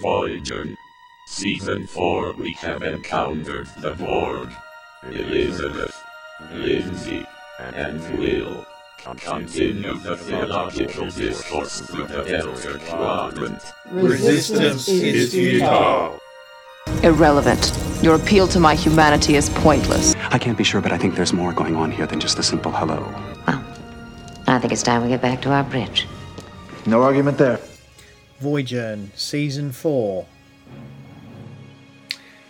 Voyager. Season 4 we have encountered the Borg. Elizabeth, Lindsay, and Will continue the theological discourse through the Delta Quadrant. Resistance is futile. Irrelevant. Your appeal to my humanity is pointless. I can't be sure, but I think there's more going on here than just a simple hello. Well, I think it's time we get back to our bridge. No argument there. Voyager Season 4.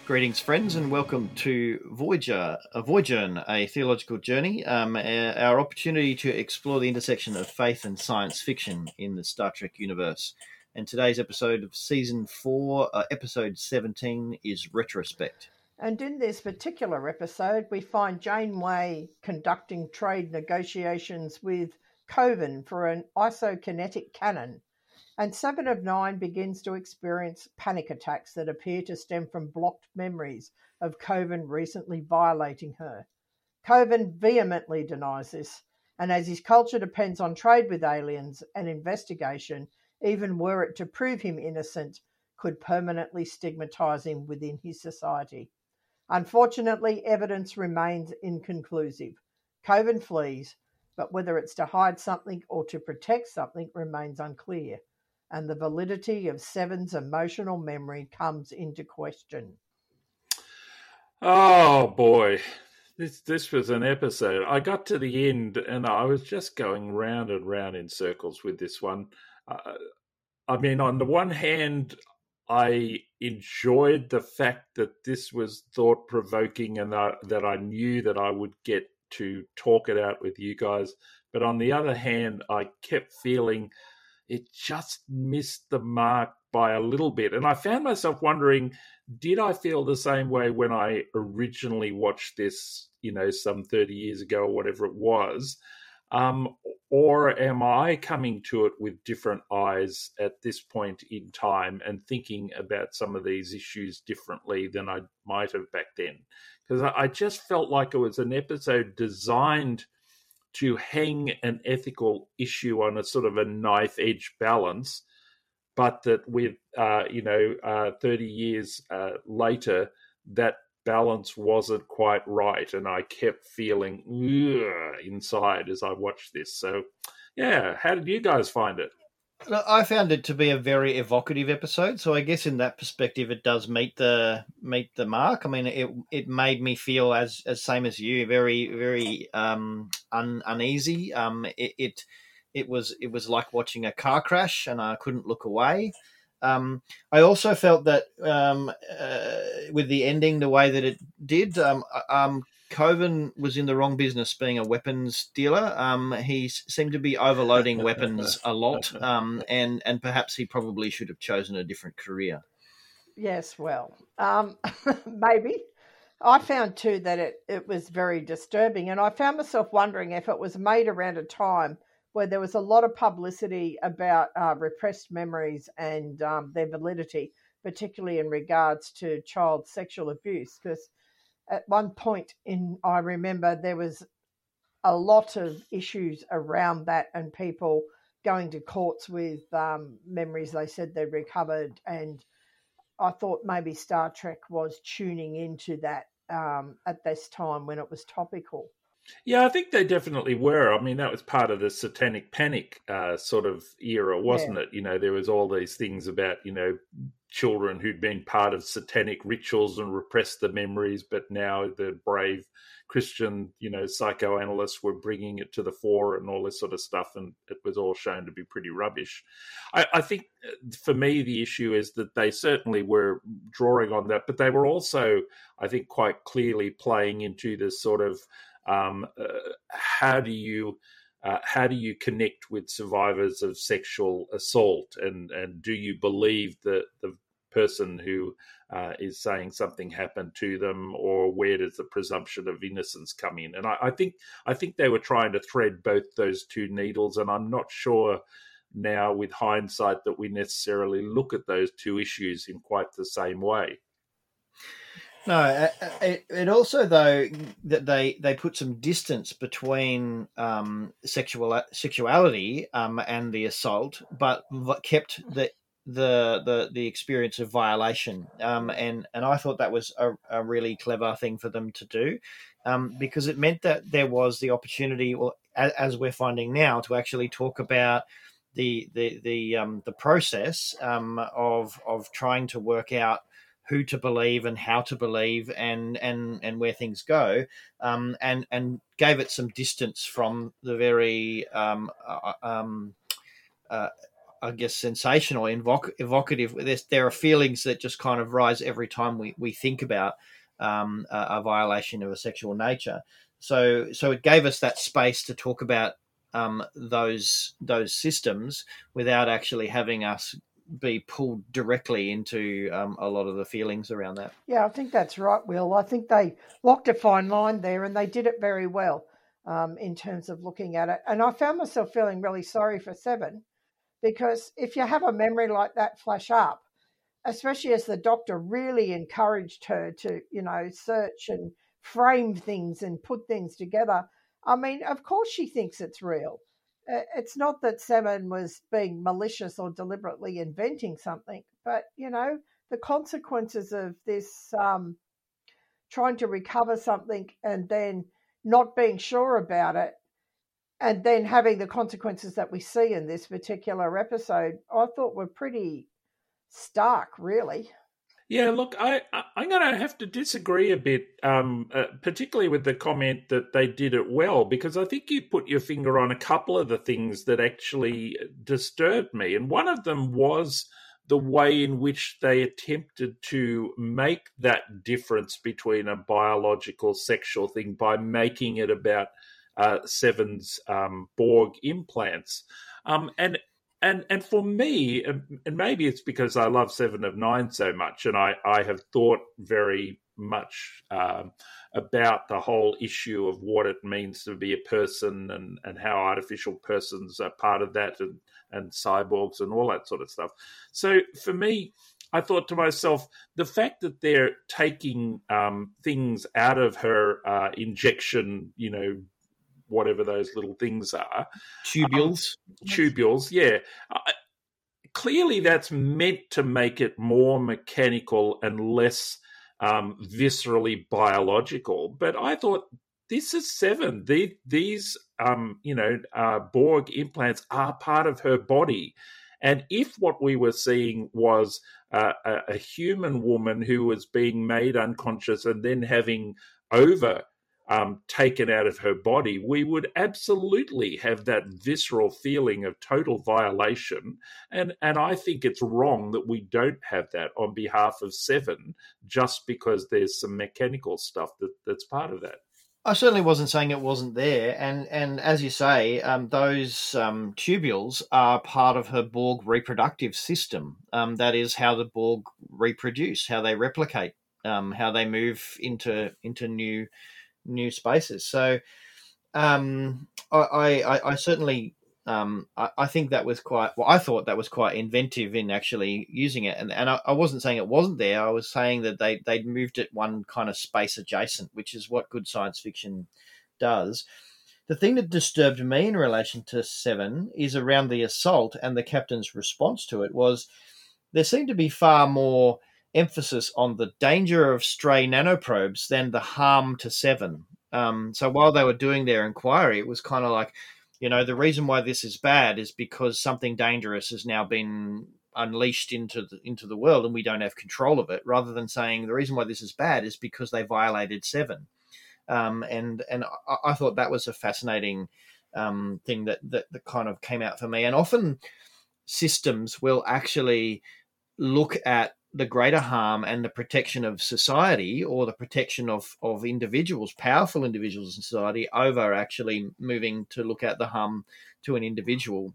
Greetings, friends, and welcome to Voyager, a Voyager, a theological journey, um, our opportunity to explore the intersection of faith and science fiction in the Star Trek universe. And today's episode of season four, uh, episode 17, is Retrospect. And in this particular episode, we find Janeway conducting trade negotiations with Kovin for an isokinetic cannon and Seven of Nine begins to experience panic attacks that appear to stem from blocked memories of Kovin recently violating her. Kovin vehemently denies this, and as his culture depends on trade with aliens and investigation, even were it to prove him innocent, could permanently stigmatize him within his society. Unfortunately, evidence remains inconclusive. Kovin flees, but whether it's to hide something or to protect something remains unclear and the validity of Seven's emotional memory comes into question. Oh boy, this this was an episode. I got to the end and I was just going round and round in circles with this one. Uh, I mean, on the one hand, I enjoyed the fact that this was thought provoking and that, that I knew that I would get to talk it out with you guys. But on the other hand, I kept feeling it just missed the mark by a little bit. And I found myself wondering, did I feel the same way when I originally watched this, you know, some 30 years ago or whatever it was? Um, or am I coming to it with different eyes at this point in time and thinking about some of these issues differently than I might have back then? Because I just felt like it was an episode designed to hang an ethical issue on a sort of a knife edge balance, but that with uh, you know uh, thirty years uh, later, that balance wasn't quite right, and I kept feeling inside as I watched this. So, yeah, how did you guys find it? I found it to be a very evocative episode, so I guess in that perspective, it does meet the meet the mark. I mean, it it made me feel as as same as you, very very um, un, uneasy. Um, it, it, it was it was like watching a car crash, and I couldn't look away. Um, I also felt that um, uh, with the ending, the way that it did, um, Kovin was in the wrong business being a weapons dealer. Um, he seemed to be overloading weapons a lot, um, and and perhaps he probably should have chosen a different career. Yes, well, um, maybe. I found too that it, it was very disturbing, and I found myself wondering if it was made around a time where there was a lot of publicity about uh, repressed memories and um, their validity, particularly in regards to child sexual abuse, because at one point in I remember there was a lot of issues around that and people going to courts with um, memories they said they recovered and I thought maybe Star Trek was tuning into that um, at this time when it was topical. Yeah, I think they definitely were. I mean, that was part of the satanic panic uh, sort of era, wasn't yeah. it? You know, there was all these things about, you know, children who'd been part of satanic rituals and repressed the memories, but now the brave Christian, you know, psychoanalysts were bringing it to the fore and all this sort of stuff, and it was all shown to be pretty rubbish. I, I think uh, for me, the issue is that they certainly were drawing on that, but they were also, I think, quite clearly playing into this sort of um, uh, how do you uh, how do you connect with survivors of sexual assault and and do you believe that the person who uh, is saying something happened to them, or where does the presumption of innocence come in? And I, I, think I think they were trying to thread both those two needles, and I'm not sure now, with hindsight, that we necessarily look at those two issues in quite the same way. No, it, it also though that they they put some distance between um, sexual sexuality um, and the assault, but kept the the the the experience of violation, um, and and I thought that was a, a really clever thing for them to do, um, because it meant that there was the opportunity, or as, as we're finding now, to actually talk about the the the um, the process um, of of trying to work out who to believe and how to believe and and and where things go um, and and gave it some distance from the very um, uh, um, uh, I guess sensational, evoc- evocative. There's, there are feelings that just kind of rise every time we, we think about um, a, a, violation of a sexual nature. So so it gave us that space to talk about um, those those systems without actually having us be pulled directly into um, a lot of the feelings around that. Yeah, I think that's right, Will. I think they walked a fine line there and they did it very well um, in terms of looking at it. And I found myself feeling really sorry for Seven because if you have a memory like that flash up, especially as the doctor really encouraged her to, you know, search and frame things and put things together, I mean, of course she thinks it's real it's not that Seven was being malicious or deliberately inventing something, but you know the consequences of this um, trying to recover something and then not being sure about it, and then having the consequences that we see in this particular episode, I thought were pretty stark, really. Yeah, look, I, I am going to have to disagree a bit, um, uh, particularly with the comment that they did it well, because I think you put your finger on a couple of the things that actually disturbed me, and one of them was the way in which they attempted to make that difference between a biological sexual thing by making it about uh, Seven's um, Borg implants. Um, and and and for me, and maybe it's because I love Seven of Nine so much, and I I have thought very much um, about the whole issue of what it means to be a person and and how artificial persons are part of that, and and cyborgs and all that sort of stuff. So for me. I thought to myself, the fact that they're taking um, things out of her uh, injection, you know, whatever those little things are. Tubules. Um, tubules, yeah. Uh, clearly, that's meant to make it more mechanical and less um, viscerally biological. But I thought this is seven. The, these, um, you know, uh, Borg implants are part of her body. And if what we were seeing was uh, a, a, human woman who was being made unconscious and then having over um, taken out of her body, we would absolutely have that visceral feeling of total violation. And, and I think it's wrong that we don't have that on behalf of Seven just because there's some mechanical stuff that, that's part of that. I certainly wasn't saying it wasn't there, and and as you say, um, those um, tubules are part of her Borg reproductive system. Um, that is how the Borg reproduce, how they replicate, um, how they move into into new new spaces. So um, I, I, I, certainly um, I, I, think that was quite well. I thought that was quite inventive in actually using it, and and I, I, wasn't saying it wasn't there. I was saying that they they'd moved it one kind of space adjacent, which is what good science fiction does. The thing that disturbed me in relation to Seven is around the assault and the captain's response to it was there seemed to be far more emphasis on the danger of stray nanoprobes than the harm to Seven. Um, so while they were doing their inquiry, it was kind of like, you know, the reason why this is bad is because something dangerous has now been unleashed into the, into the world and we don't have control of it. Rather than saying the reason why this is bad is because they violated Seven. Um, and and I, I, thought that was a fascinating um, thing that, that that kind of came out for me. And often systems will actually look at the greater harm and the protection of society or the protection of, of individuals, powerful individuals in society, over actually moving to look at the harm to an individual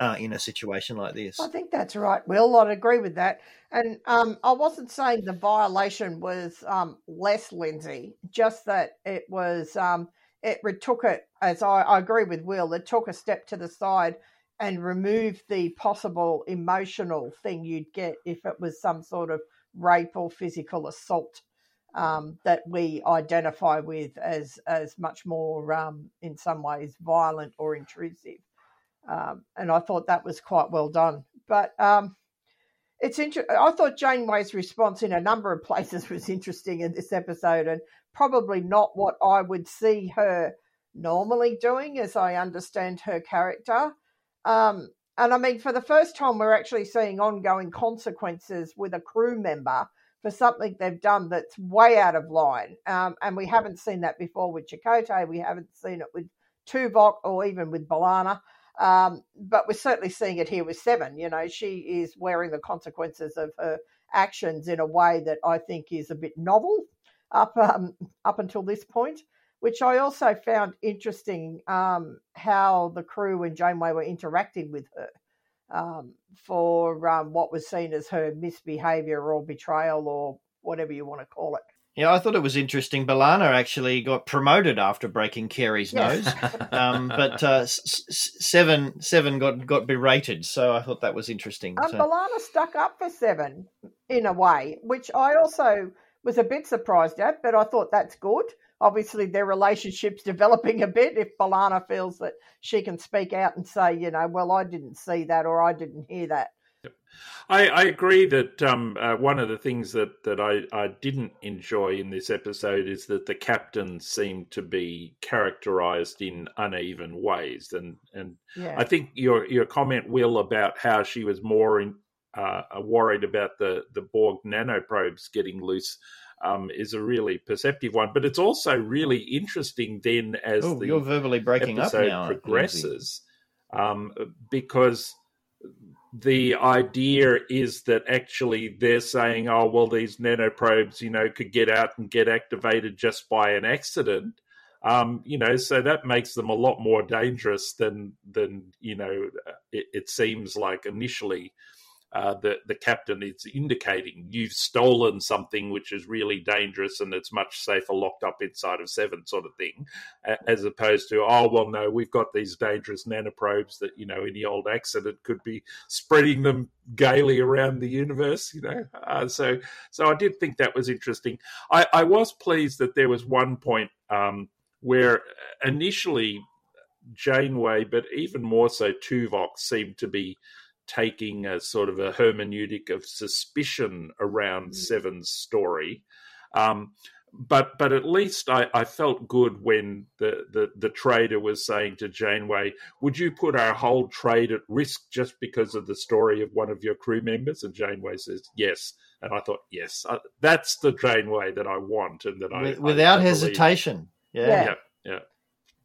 uh, in a situation like this. I think that's right, Will. I'd agree with that. And um, I wasn't saying the violation was um, less, Lindsay, just that it was, um, it took it, as I, I agree with Will, it took a step to the side and remove the possible emotional thing you'd get if it was some sort of rape or physical assault um, that we identify with as as much more um, in some ways violent or intrusive. Um, and I thought that was quite well done. But um, it's interesting. I thought Janeway's response in a number of places was interesting in this episode, and probably not what I would see her normally doing, as I understand her character. Um, and I mean, for the first time, we're actually seeing ongoing consequences with a crew member for something they've done that's way out of line. Um, and we haven't seen that before with Chakotay. We haven't seen it with Tuvok or even with B'Elanna. Um, but we're certainly seeing it here with Seven. You know, she is wearing the consequences of her actions in a way that I think is a bit novel up um, up until this point. Which I also found interesting um, how the crew and Janeway were interacting with her um, for um, what was seen as her misbehavior or betrayal or whatever you want to call it. Yeah, I thought it was interesting. B'Elanna actually got promoted after breaking Carey's Yes. nose, um, but uh, s- s- seven seven got got berated. So I thought that was interesting. Um, So- B'Elanna stuck up for Seven in a way, which I also was a bit surprised at, but I thought that's good. Obviously, their relationship's developing a bit. If B'Elanna feels that she can speak out and say, you know, well, I didn't see that or I didn't hear that. I, I agree that um, uh, one of the things that, that I, I didn't enjoy in this episode is that the captain seemed to be characterized in uneven ways, and and Yeah. I think your your comment, Will, about how she was more in, uh, worried about the the Borg nanoprobes getting loose. Um, is a really perceptive one, but it's also really interesting then as Oh, the you're verbally breaking up episode now, progresses, um, because the idea is that actually they're saying, oh, well, these nanoprobes, you know, could get out and get activated just by an accident. Um, you know, so that makes them a lot more dangerous than than you know it, it seems like initially. Uh, the the captain is indicating you've stolen something which is really dangerous and it's much safer locked up inside of seven sort of thing, as opposed to oh well no we've got these dangerous nanoprobes that you know any old accident could be spreading them gaily around the universe you know uh, so so I did think that was interesting. I, I was pleased that there was one point um, where initially Janeway, but even more so Tuvok, seemed to be taking a sort of a hermeneutic of suspicion around Seven's story. Um, but but at least I, I felt good when the, the, the trader was saying to Janeway, "Would you put our whole trade at risk just because of the story of one of your crew members?" And Janeway says, "Yes." And I thought, "Yes, uh, that's the Janeway that I want, and that I With- I- without I hesitation. Yeah. Yeah. yeah, yeah.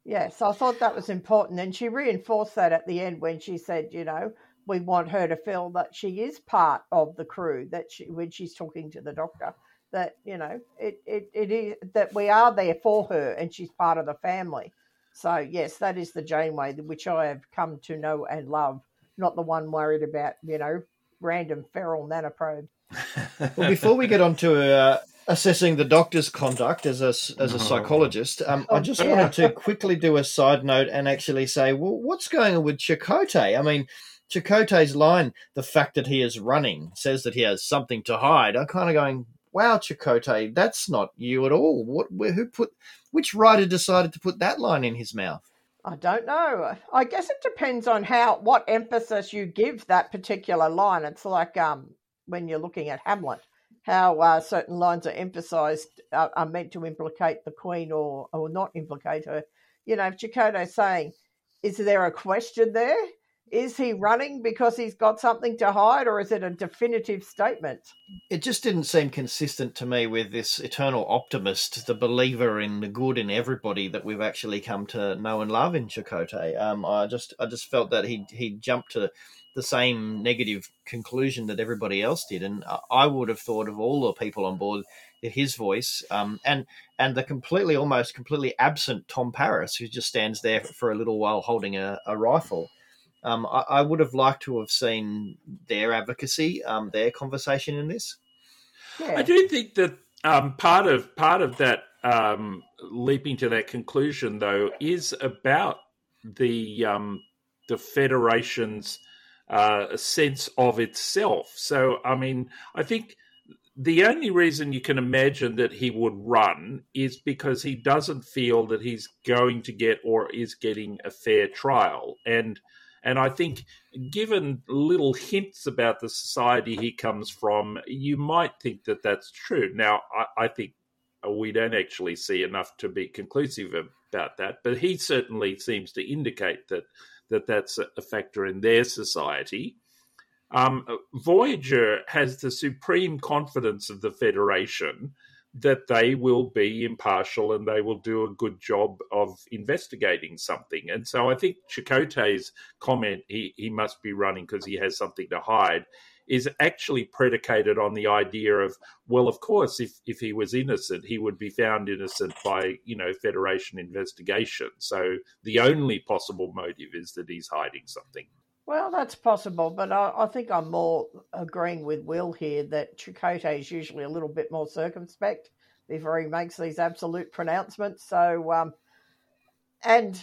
Yes, I thought that was important. And she reinforced that at the end when she said, you know, we want her to feel that she is part of the crew, that she, when she's talking to the doctor, that, you know, it, it, it is that we are there for her and she's part of the family. So, yes, that is the Janeway, which I have come to know and love, not the one worried about, you know, random feral nanoprobe. Well, before we get on to uh, assessing the doctor's conduct as a as a psychologist, um, I Oh, just wanted to quickly do a side note and actually say, well, what's going on with Chakotay? I mean, Chakotay's line, the fact that he is running, says that he has something to hide. I'm kind of going, wow, Chakotay, that's not you at all. What? Where, who put? Which writer decided to put that line in his mouth? I don't know. I guess it depends on how what emphasis you give that particular line. It's like um, when you're looking at Hamlet, how uh, certain lines are emphasised uh, are meant to implicate the Queen or or not implicate her. You know, if Chakotay's saying, "Is there a question there? Is he running because he's got something to hide, or is it a definitive statement?" it just didn't seem consistent to me with this eternal optimist, the believer in the good in everybody that we've actually come to know and love in Chakotay. Um, I just I just felt that he he jumped to the same negative conclusion that everybody else did, and I- would have thought of all the people on board that his voice um, and and the completely almost completely absent Tom Paris, who just stands there for a little while holding a, a rifle. Um, I, I would have liked to have seen their advocacy, um, their conversation in this. Yeah, I do think that um, part of part of that um, leaping to that conclusion, though, is about the um, the federation's uh, sense of itself. So, I mean, I think the only reason you can imagine that he would run is because he doesn't feel that he's going to get or is getting a fair trial, and And I think, given little hints about the society he comes from, you might think that that's true. Now, I, I think we don't actually see enough to be conclusive about that, but he certainly seems to indicate that that that's a factor in their society. Um, Voyager has the supreme confidence of the Federation that they will be impartial and they will do a good job of investigating something. And so I think Chakotay's comment, he, he must be running because he has something to hide, is actually predicated on the idea of, well, of course, if, if he was innocent, he would be found innocent by, you know, Federation investigation. So the only possible motive is that he's hiding something. Well, that's possible, but I, I, think I'm more agreeing with Will here that Chakotay is usually a little bit more circumspect before he makes these absolute pronouncements. So, um, and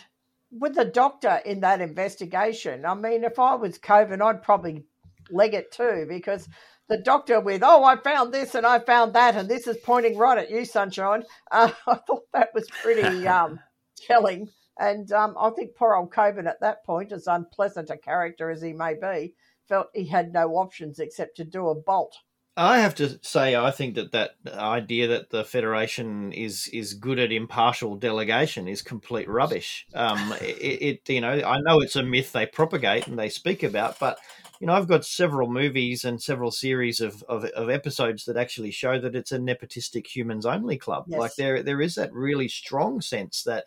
with the doctor in that investigation, I mean, if I was Kovin, I'd probably leg it too because the doctor with, oh, I found this and I found that, and this is pointing right at you, Sunshine. Uh, I thought that was pretty um, telling. And um, I think poor old Kovin at that point, as unpleasant a character as he may be, felt he had no options except to do a bolt. I have to say, I think that that idea that the federation is is good at impartial delegation is complete rubbish. Um, it, it, you know, I know it's a myth they propagate and they speak about, but you know, I've got several movies and several series of, of, of episodes that actually show that it's a nepotistic humans only club. Yes. Like there there is that really strong sense that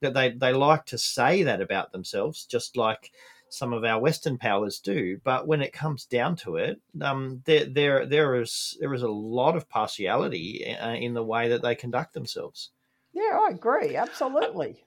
that they, they like to say that about themselves, just like some of our Western powers do. But when it comes down to it, um, there there there is there is a lot of partiality uh, in the way that they conduct themselves. Yeah, I agree. Absolutely.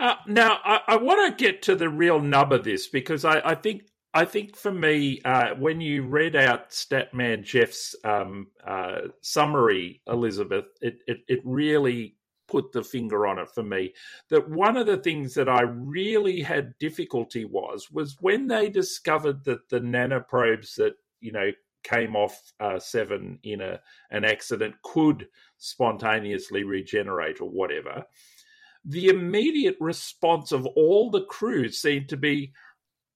Uh, now, I, I want to get to the real nub of this because I, I think I think for me, uh, when you read out Statman Jeff's um, uh, summary, Elizabeth, it, it, it really put the finger on it for me. That one of the things that I really had difficulty was was when they discovered that the nanoprobes that you know came off uh, seven in a an accident could spontaneously regenerate or whatever. The immediate response of all the crew seemed to be,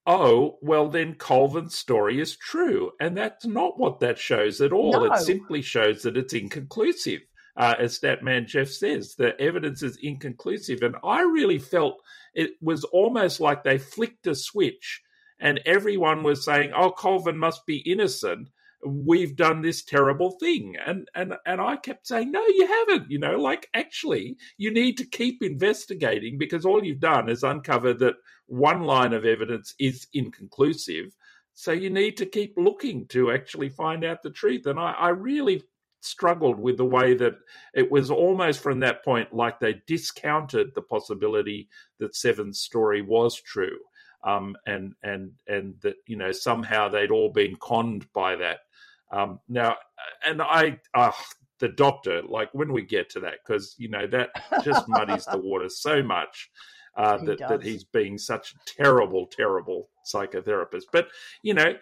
oh, well, then Colvin's story is true. And that's not what that shows at all. No. It simply shows that it's inconclusive. Uh, as Statman Jeff says, the evidence is inconclusive. And I really felt it was almost like they flicked a switch and everyone was saying, oh, Colvin must be innocent. We've done this terrible thing. And and and I kept saying no you haven't. You know like actually you need to keep investigating because all you've done is uncover that one line of evidence is inconclusive. So you need to keep looking to actually find out the truth. And I, I really struggled with the way that it was almost from that point like they discounted the possibility that Seven's story was true um, and and and that you know somehow they'd all been conned by that um, now, and I, uh, the doctor, like when we get to that, because you know that just muddies the water so much. Uh, that, that he's being such a terrible, terrible psychotherapist. But you know,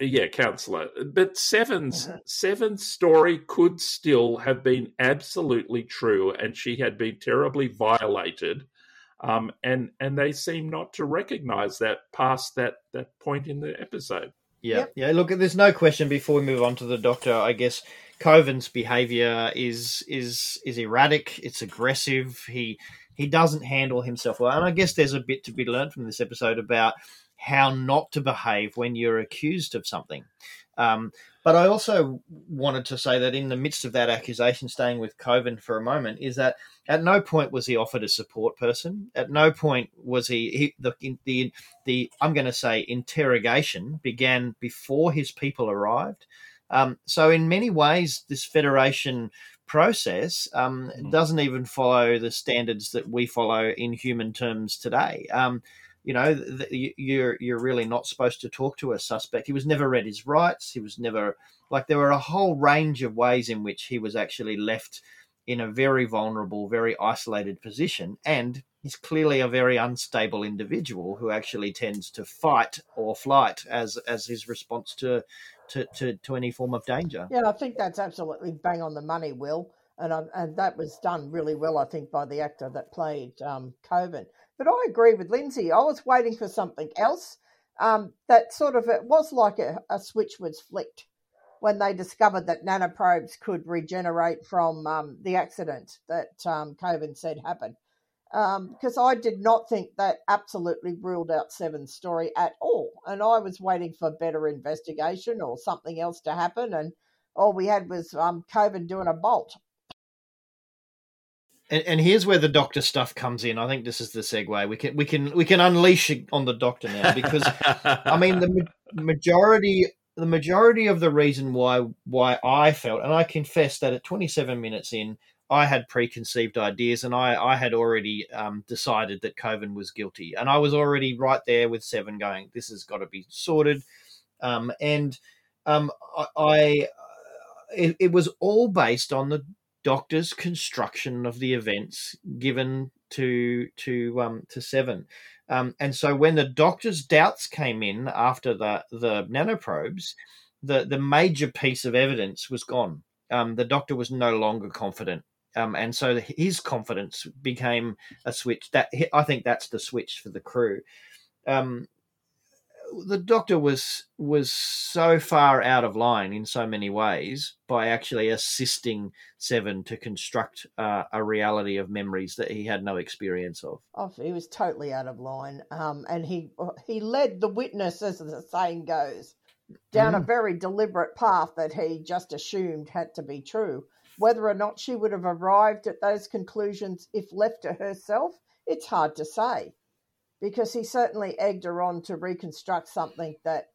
yeah, counselor. But Seven's uh-huh. Seven's story could still have been absolutely true, and she had been terribly violated. Um, and and they seem not to recognise that past that that point in the episode. Yeah, yep. yeah. Look, there's no question. Before we move on to the doctor, I guess Kovin's behaviour is is is erratic. It's aggressive. He he doesn't handle himself well, and I guess there's a bit to be learned from this episode about how not to behave when you're accused of something. Um, but I also wanted to say that in the midst of that accusation, staying with Kovin for a moment, is that at no point was he offered a support person. At no point was he, he the, the the I'm going to say interrogation began before his people arrived. Um, so in many ways, this federation process um, mm. doesn't even follow the standards that we follow in human terms today. Um, you know, you're you're really not supposed to talk to a suspect. He was never read his rights. He was never like there were a whole range of ways in which he was actually left in a very vulnerable, very isolated position, and he's clearly a very unstable individual who actually tends to fight or flight as as his response to to, to, to any form of danger. Yeah, I think that's absolutely bang on the money, Will, and and that was done really well, I think, by the actor that played um, Kovin But I agree with Lindsay. I was waiting for something else. Um, that sort of it was like a, a, switch was flicked when they discovered that nanoprobes could regenerate from um, the accident that um, Kovin said happened. Because um, I did not think that absolutely ruled out Seven's story at all, and I was waiting for better investigation or something else to happen, and all we had was um, Kovin doing a bolt. And, and, here's where the doctor stuff comes in. I think this is the segue. We can we can we can unleash on the doctor now because I mean the majority the majority of the reason why why I felt and I confess that at 27 minutes in I had preconceived ideas and I I had already um, decided that Kovin was guilty and I was already right there with Seven going this has got to be sorted um, and um, I, I it, it was all based on the doctor's construction of the events given to to um to seven. Um and so when the doctor's doubts came in after the the nanoprobes the the major piece of evidence was gone. Um the doctor was no longer confident. Um and so his confidence became a switch. That i think that's the switch for the crew. Um the doctor was was so far out of line in so many ways by actually assisting Seven to construct uh, a reality of memories that he had no experience of. Oh, he was totally out of line, um, and he he led the witness, as the saying goes, down mm. a very deliberate path that he just assumed had to be true. Whether or not she would have arrived at those conclusions if left to herself, it's hard to say because he certainly egged her on to reconstruct something that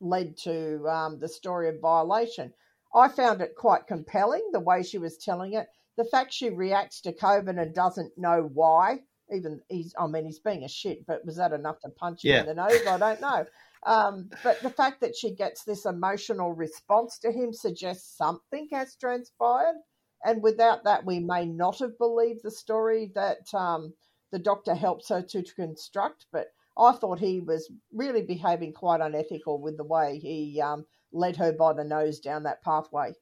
led to um, the story of violation. I found it quite compelling the way she was telling it. The fact she reacts to Kovin and doesn't know why, even he's, I mean, he's being a shit, but was that enough to punch him yeah. in the nose? I don't know. Um, but the fact that she gets this emotional response to him suggests something has transpired. And without that, we may not have believed the story that um, the doctor helps her to, to construct. But I thought he was really behaving quite unethical with the way he um, led her by the nose down that pathway.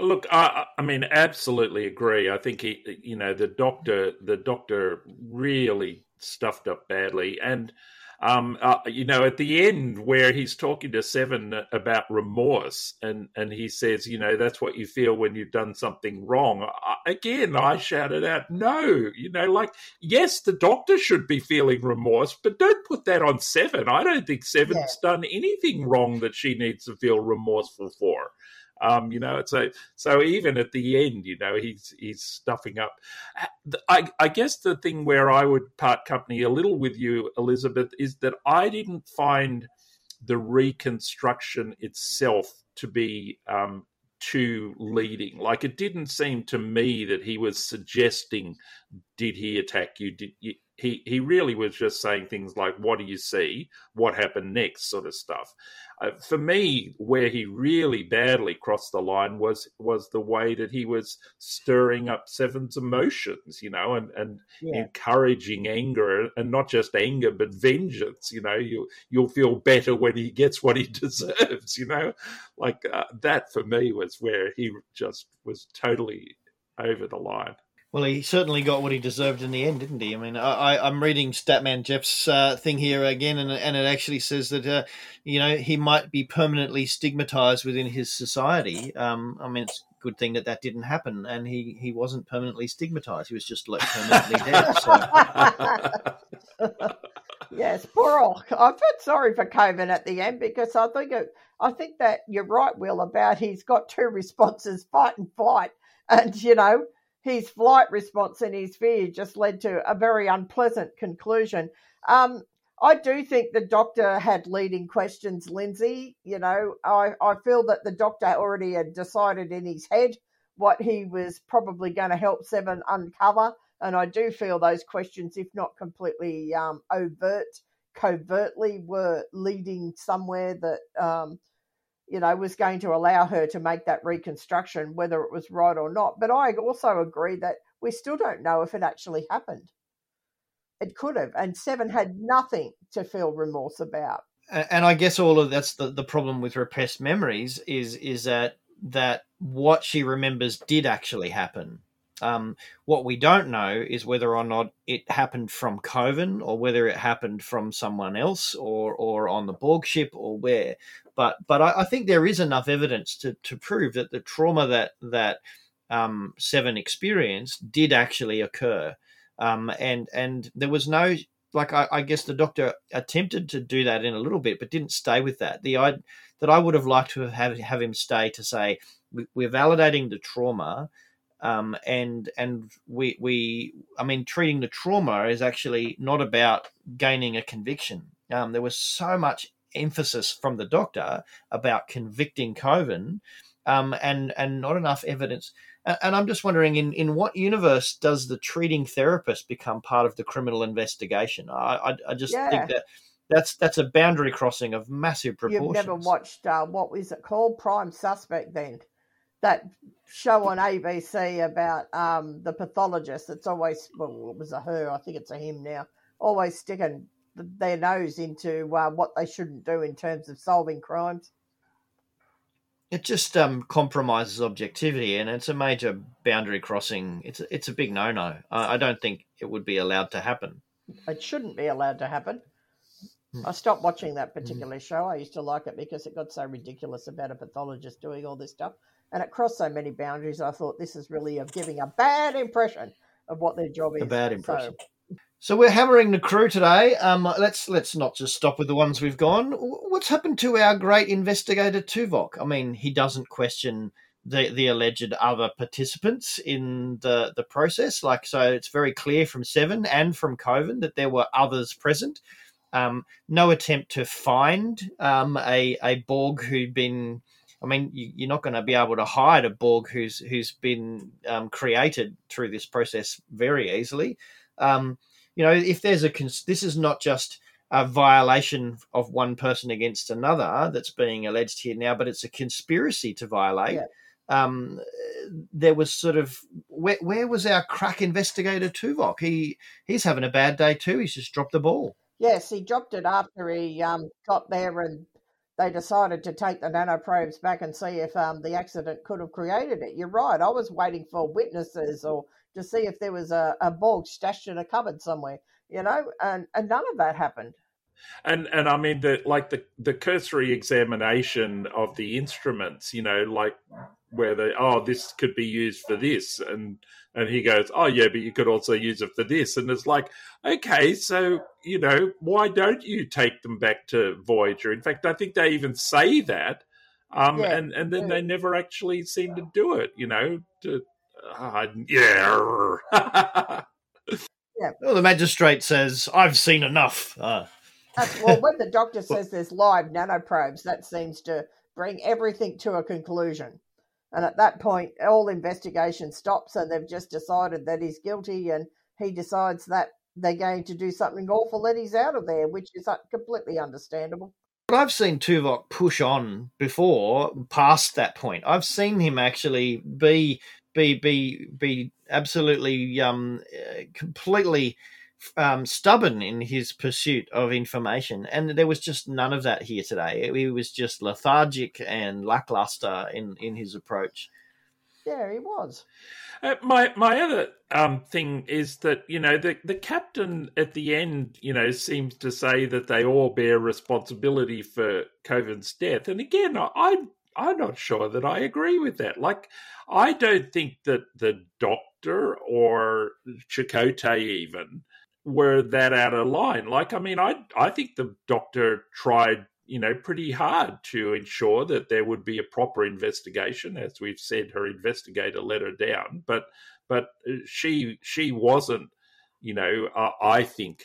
Look, I, I mean, absolutely agree. I think he, you know, the doctor, the doctor really stuffed up badly, and um, uh, you know, at the end where he's talking to Seven about remorse, and and he says, you know, that's what you feel when you've done something wrong. I, again, I shouted out, no, you know, like yes, the doctor should be feeling remorse, but don't put that on Seven. I don't think Seven's yeah. done anything wrong that she needs to feel remorseful for. Um, you know, so so even at the end, you know, he's he's stuffing up. I, I guess the thing where I would part company a little with you, Elizabeth, is that I didn't find the reconstruction itself to be um, too leading. Like it didn't seem to me that he was suggesting, "Did he attack you? Did you, he he really was just saying things like what do you see? What happened next? sort of stuff. Uh, for me where he really badly crossed the line was was the way that he was stirring up seven's emotions you know and and yeah. encouraging anger and not just anger but vengeance you know. You you'll feel better when he gets what he deserves you know? Like uh, that for me was where he just was totally over the line well, he certainly got what he deserved in the end, didn't he? I mean, I, am reading Statman Jeff's uh, thing here again, and, and it actually says that, uh, you know, he might be permanently stigmatized within his society. Um, I mean, it's a good thing that that didn't happen, and he, he wasn't permanently stigmatized. He was just like permanently dead. So. yes, poor old. I felt sorry for Kovin at the end because I think it, I think that you're right, Will, about he's got two responses: fight and flight, and you know his flight response and his fear just led to a very unpleasant conclusion. Um, I do think the doctor had leading questions, Lindsay. You know, I, I feel that the doctor already had decided in his head what he was probably going to help Seven uncover. And I do feel those questions, if not completely um, overt, covertly, were leading somewhere that um, you know, was going to allow her to make that reconstruction, whether it was right or not. But I also agree that we still don't know if it actually happened. It could have, and Seven had nothing to feel remorse about. And I guess all of that's the, the problem with repressed memories is is that that what she remembers did actually happen. Um, what we don't know is whether or not it happened from Kovin or whether it happened from someone else or or on the Borg ship or where. But but I, I think there is enough evidence to, to prove that the trauma that that um, Seven experienced did actually occur. Um, and and there was no like I, I, guess the doctor attempted to do that in a little bit, but didn't stay with that. The I that I would have liked to have have him stay to say we're validating the trauma, um, and and we we I mean treating the trauma is actually not about gaining a conviction. Um, there was so much emphasis from the doctor about convicting Kovin, um, and and not enough evidence. And I'm just wondering, in, in what universe does the treating therapist become part of the criminal investigation? I I, I just yeah. think that that's that's a boundary crossing of massive proportions. You've never watched uh, what was it called, Prime Suspect? Then that show on ABC about um, the pathologist. It's always well, it was a her. I think it's a him now. Always sticking their nose into uh, what they shouldn't do in terms of solving crimes it just um, compromises objectivity, and it's a major boundary crossing. It's a, it's a big no no. I, I, don't think it would be allowed to happen. It shouldn't be allowed to happen. Hmm. I stopped watching that hmm. particular show. I used to like it because it got so ridiculous about a pathologist doing all this stuff, and it crossed so many boundaries. I thought this is really of giving a bad impression of what their job is. A bad impression. So, so we're hammering the crew today. Um, let's let's not just stop with the ones we've gone. What's happened to our great investigator Tuvok? I mean, he doesn't question the the alleged other participants in the the process. Like, so it's very clear from Seven and from Kovin that there were others present. Um, no attempt to find um, a a Borg who'd been. I mean, you, are not going to be able to hide a Borg who's who's been um, created through this process very easily. Um, you know, if there's a cons- this is not just a violation of one person against another that's being alleged here now, but it's a conspiracy to violate. Yeah. Um, there was sort of where, where was our crack investigator Tuvok? He he's having a bad day too. He's just dropped the ball. Yes, he dropped it after he um, got there, and they decided to take the nanoprobes back and see if um, the accident could have created it. You're right. I was waiting for witnesses or to see if there was a, a stashed in a cupboard somewhere, you know, and, and none of that happened. And and I mean the like the the cursory examination of the instruments, you know, like where they oh this could be used for this and and he goes oh yeah but you could also use it for this and it's like okay so you know why don't you take them back to Voyager in fact I think they even say that um yeah, and and then yeah. they never actually seem to do it you know to uh, yeah. yeah. Well, the magistrate says, I've seen enough. Uh. Well, when the doctor says there's live nanoprobes, that seems to bring everything to a conclusion. And at that point, all investigation stops, and they've just decided that he's guilty, and he decides that they're going to do something awful, and he's out of there, which is uh, completely understandable. But I've seen Tuvok push on before past that point. I've seen him actually be be be be absolutely um, completely um, stubborn in his pursuit of information, and there was just none of that here today. He was just lethargic and lackluster in in his approach. Yeah, he was. Uh, my my other um, thing is that you know the the captain at the end you know seems to say that they all bear responsibility for Kovin's death, and again I I'm not sure that I agree with that. Like, I don't think that the doctor or Chakotay even were that out of line. Like, I mean, I I think the doctor tried, you know, pretty hard to ensure that there would be a proper investigation. As we've said, her investigator let her down, but but uh, she she wasn't, you know, uh, I think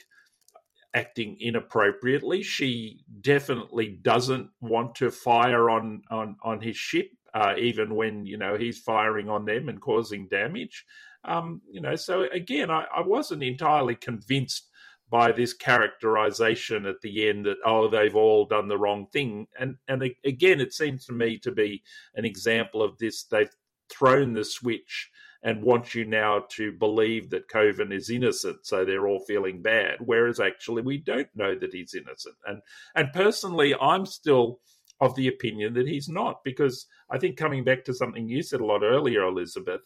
acting inappropriately. She definitely doesn't want to fire on on on his ship, uh, even when you know he's firing on them and causing damage. Um, you know, so again, I, I wasn't entirely convinced by this characterization at the end that oh they've all done the wrong thing and and again it seems to me to be an example of this they've thrown the switch and want you now to believe that Kovin is innocent, so they're all feeling bad. Whereas actually we don't know that he's innocent. And and personally, I'm still of the opinion that he's not, because I think coming back to something you said a lot earlier, Elizabeth,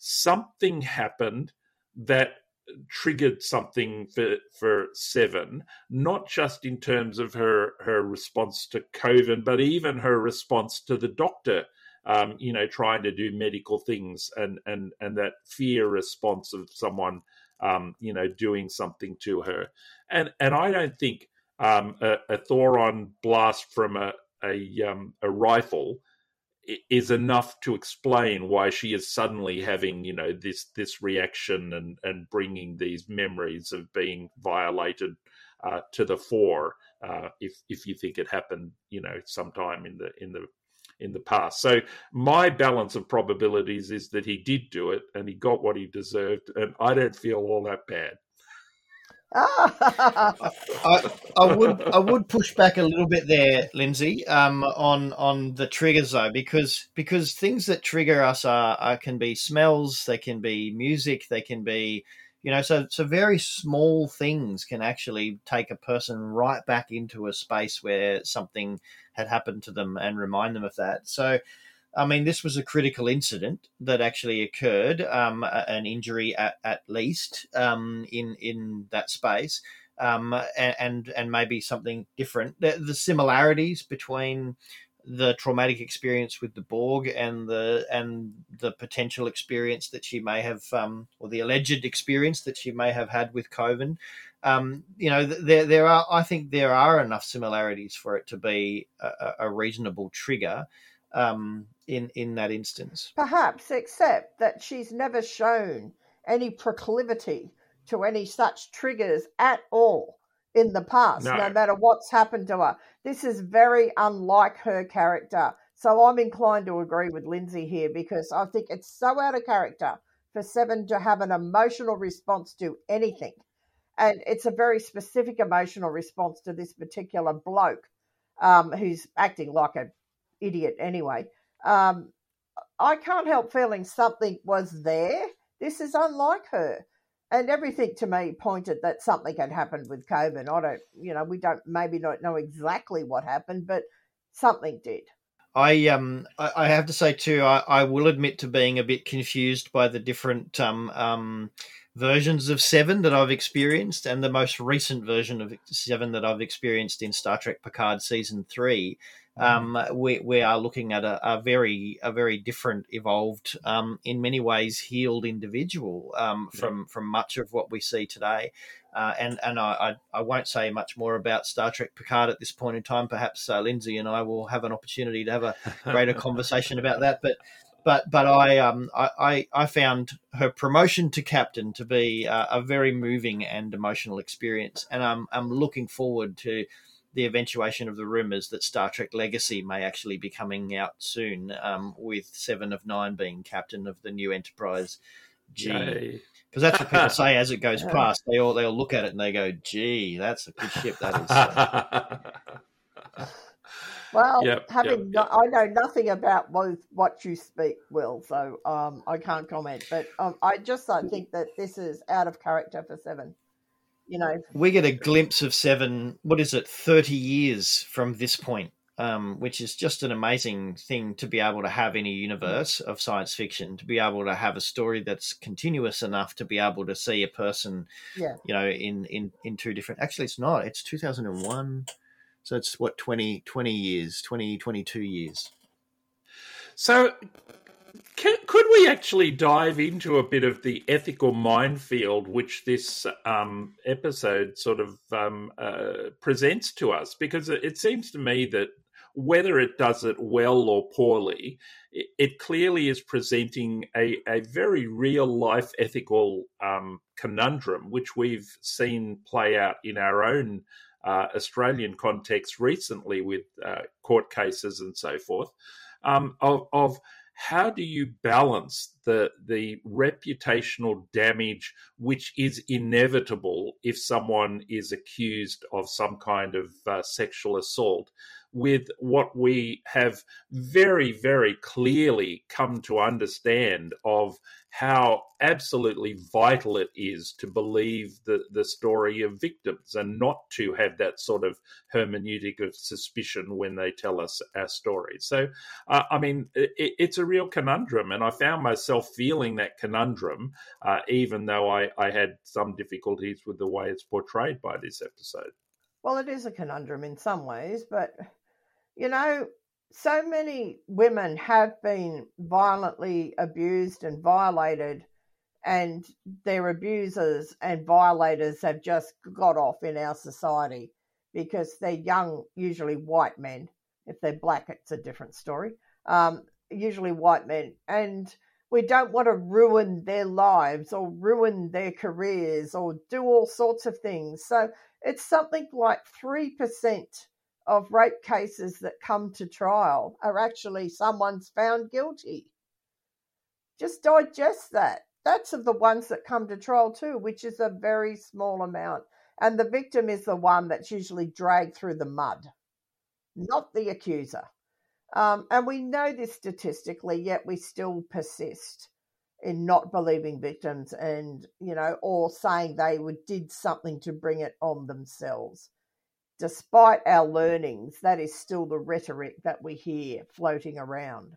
something happened that triggered something for for Seven, not just in terms of her her response to Kovin, but even her response to the doctor. Um, you know, trying to do medical things and and and that fear response of someone, um, you know, doing something to her, and and I don't think um, a, a Thoron blast from a a, um, a rifle is enough to explain why she is suddenly having you know this this reaction and and bringing these memories of being violated uh, to the fore uh, if if you think it happened you know sometime in the in the in the past. So my balance of probabilities is that he did do it and he got what he deserved and i don't feel all that bad I, I would I would push back a little bit there, Lindsay, um, on on the triggers though, because because things that trigger us are, are can be smells, they can be music, they can be you know, so so very small things can actually take a person right back into a space where something had happened to them and remind them of that. So I mean, this was a critical incident that actually occurred, um, an injury at, at least um, in in that space, um, and and maybe something different. The, the, similarities between the traumatic experience with the Borg and the and the potential experience that she may have, um, or the alleged experience that she may have had with Kovin. Um, you know, there there are. I think there are enough similarities for it to be a, a reasonable trigger um, in in that instance. Perhaps, except that she's never shown any proclivity to any such triggers at all in the past, no. no matter what's happened to her. This is very unlike her character. So I'm inclined to agree with Lindsay here because I think it's so out of character for Seven to have an emotional response to anything. And it's a very specific emotional response to this particular bloke um, who's acting like an idiot anyway. Um, I can't help feeling something was there. This is unlike her. And everything to me pointed that something had happened with Kovin. I don't, you know, we don't maybe not know exactly what happened, but something did. I um I, have to say too, I, I will admit to being a bit confused by the different um um versions of Seven that I've experienced, and the most recent version of Seven that I've experienced in Star Trek Picard season three um, we, we are looking at a, a very a very different, evolved, um, in many ways healed individual um, from from much of what we see today. Uh, and and I, I, I won't say much more about Star Trek Picard at this point in time. Perhaps uh, Lindsay and I will have an opportunity to have a greater conversation about that. But but but I um I, I found her promotion to captain to be uh, a very moving and emotional experience, and I'm I'm looking forward to the eventuation of the rumors that Star Trek Legacy may actually be coming out soon, um, with Seven of Nine being captain of the new Enterprise G. Because that's what people say as it goes past. They all they all look at it and they go, "Gee, that's a good ship." That is. well, yep, having yep, no, yep. I know nothing about both what you speak, Will, so um, I can't comment. But um, I just don't think that this is out of character for Seven you know we get a glimpse of seven what is it 30 years from this point um, which is just an amazing thing to be able to have in a universe of science fiction to be able to have a story that's continuous enough to be able to see a person yeah. you know in in in two different actually it's not it's 2001 so it's what 20 20 years 20 22 years so can, could we actually dive into a bit of the ethical minefield which this um, episode sort of um, uh, presents to us? Because it seems to me that whether it does it well or poorly, it, it clearly is presenting a, a very real life ethical um, conundrum, which we've seen play out in our own uh, Australian context recently with uh, court cases and so forth. Um, of, of how do you balance the the reputational damage which is inevitable if someone is accused of some kind of uh, sexual assault with what we have very, very clearly come to understand of how absolutely vital it is to believe the, the story of victims and not to have that sort of hermeneutic of suspicion when they tell us our story. So, uh, I mean, it, it's a real conundrum, and I found myself feeling that conundrum, uh, even though I, I had some difficulties with the way it's portrayed by this episode. Well, it is a conundrum in some ways, but you know, so many women have been violently abused and violated, and their abusers and violators have just got off in our society because they're young, usually white men. If they're black, it's a different story. Um, usually white men. And we don't want to ruin their lives or ruin their careers or do all sorts of things. So it's something like 3% of rape cases that come to trial are actually someone's found guilty. Just digest that. That's of the ones that come to trial too, which is a very small amount. And the victim is the one that's usually dragged through the mud, not the accuser. Um, and we know this statistically, yet we still persist in not believing victims and, you know, or saying they would, did something to bring it on themselves despite our learnings, that is still the rhetoric that we hear floating around.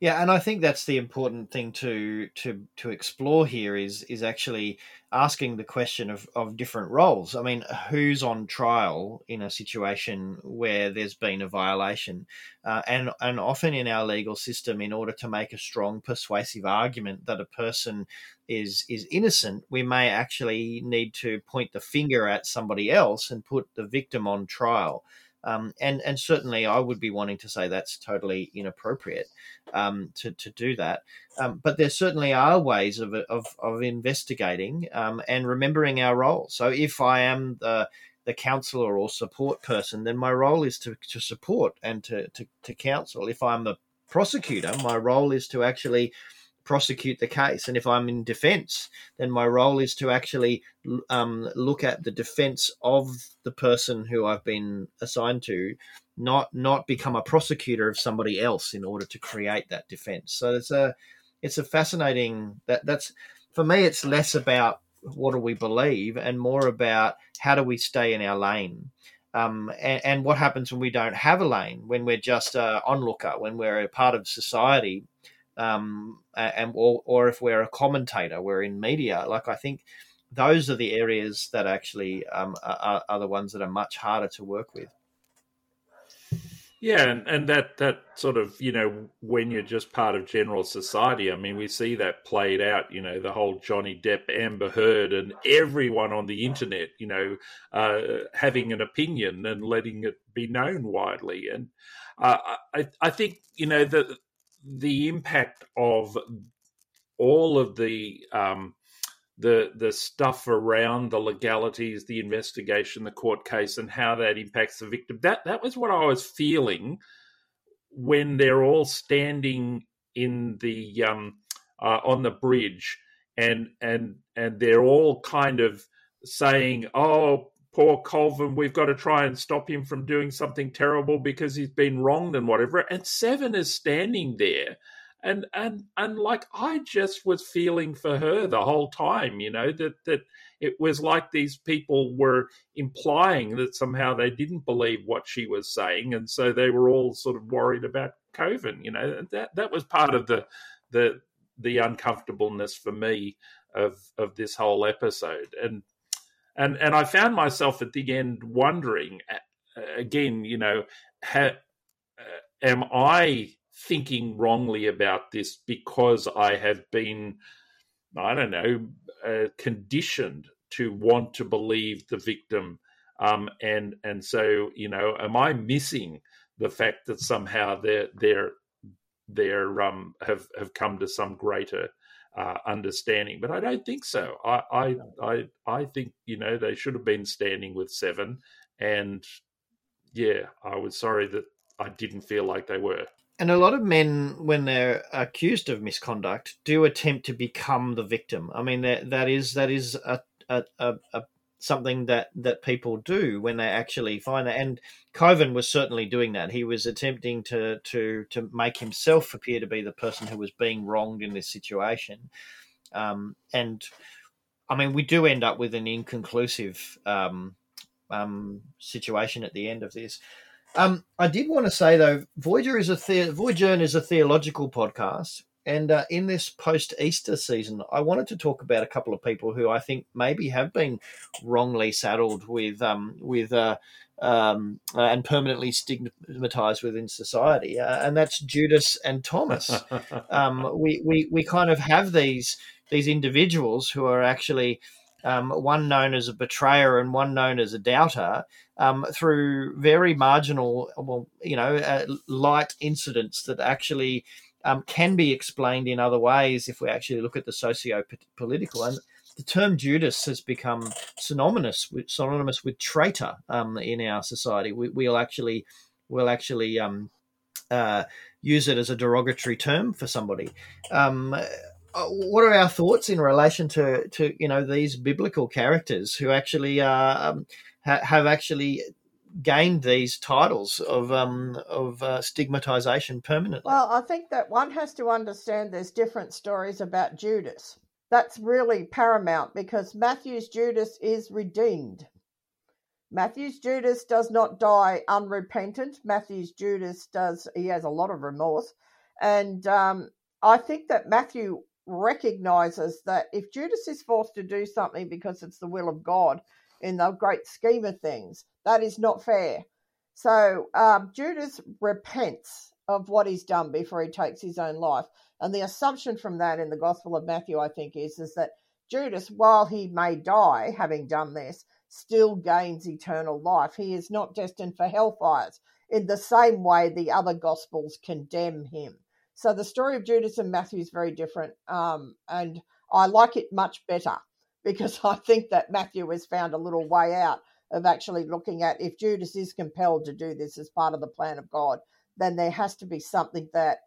Yeah, and I think that's the important thing to to to explore here is is actually asking the question of, of different roles. I mean, who's on trial in a situation where there's been a violation, uh, and and often in our legal system, in order to make a strong persuasive argument that a person is is innocent, we may actually need to point the finger at somebody else and put the victim on trial. Um, and and certainly I would be wanting to say that's totally inappropriate um, to to do that. Um, but there certainly are ways of of, of investigating um, and remembering our role. So if I am the the counselor or support person, then my role is to, to support and to, to, to counsel. If I'm the prosecutor, my role is to actually prosecute the case. And if I'm in defense, then my role is to actually um, look at the defense of the person who I've been assigned to, not not become a prosecutor of somebody else in order to create that defense. So it's a it's a fascinating that that's for me. It's less about what do we believe and more about how do we stay in our lane. Um, and, and, what happens when we don't have a lane, when we're just an onlooker, when we're a part of society um, and or, or if we're a commentator, we're in media. Like I think those are the areas that actually um, are, are the ones that are much harder to work with. Yeah, and, and that that sort of you know when you're just part of general society. I mean, we see that played out. You know, the whole Johnny Depp, Amber Heard, and everyone on the internet. You know, uh, having an opinion and letting it be known widely. And uh, I I think you know that the impact of all of the um, the the stuff around the legalities, the investigation, the court case, and how that impacts the victim. That that was what I was feeling when they're all standing in the um, uh, on the bridge, and and and they're all kind of saying, "Oh, poor Kovin, we've got to try and stop him from doing something terrible because he's been wronged and whatever. And Seven is standing there. And and and like I just was feeling for her the whole time, you know, that that it was like these people were implying that somehow they didn't believe what she was saying, and so they were all sort of worried about Kovin, you know. That that was part of the the the uncomfortableness for me of of this whole episode. And and and I found myself at the end wondering again, you know, ha, uh, am I thinking wrongly about this because I have been, I don't know, uh, conditioned to want to believe the victim, um, and and so you know, am I missing the fact that somehow they're they're they're um have have come to some greater uh, understanding. But I don't think so. I, I, I, I think you know they should have been standing with seven, and yeah, I was sorry that I didn't feel like they were. And a lot of men, when they're accused of misconduct, do attempt to become the victim. I mean, that that is that is a a, a, a something that that people do when they actually find that. And Kovin was certainly doing that. He was attempting to to to make himself appear to be the person who was being wronged in this situation. Um, and I mean, we do end up with an inconclusive um, um, situation at the end of this. Um, I did want to say though, Voyager is a the- Voyager is a theological podcast, and uh, in this post Easter season, I wanted to talk about a couple of people who I think maybe have been wrongly saddled with um, with uh, um, uh, and permanently stigmatized within society, uh, and that's Judas and Thomas. um, we, we we kind of have these these individuals who are actually um, one known as a betrayer and one known as a doubter, um, through very marginal, well, you know, uh, light incidents that actually um, can be explained in other ways if we actually look at the socio-political. And the term Judas has become synonymous with synonymous with traitor um, in our society. We, will actually will actually um, uh, use it as a derogatory term for somebody. Um, uh, what are our thoughts in relation to to you know these biblical characters who actually uh, um, ha- have actually gained these titles of um, of uh, stigmatization permanently? Well, I think that one has to understand there's different stories about Judas. That's really paramount because Matthew's Judas is redeemed. Matthew's Judas does not die unrepentant. Matthew's Judas does, he has a lot of remorse. And um, I think that Matthew recognizes that if Judas is forced to do something because it's the will of God in the great scheme of things, that is not fair. So um, Judas repents of what he's done before he takes his own life. And the assumption from that in the Gospel of Matthew, I think, is, is that Judas, while he may die having done this, still gains eternal life. He is not destined for hellfires in the same way the other Gospels condemn him. So the story of Judas and Matthew is very different, um, and I like it much better because I think that Matthew has found a little way out of actually looking at if Judas is compelled to do this as part of the plan of God, then there has to be something that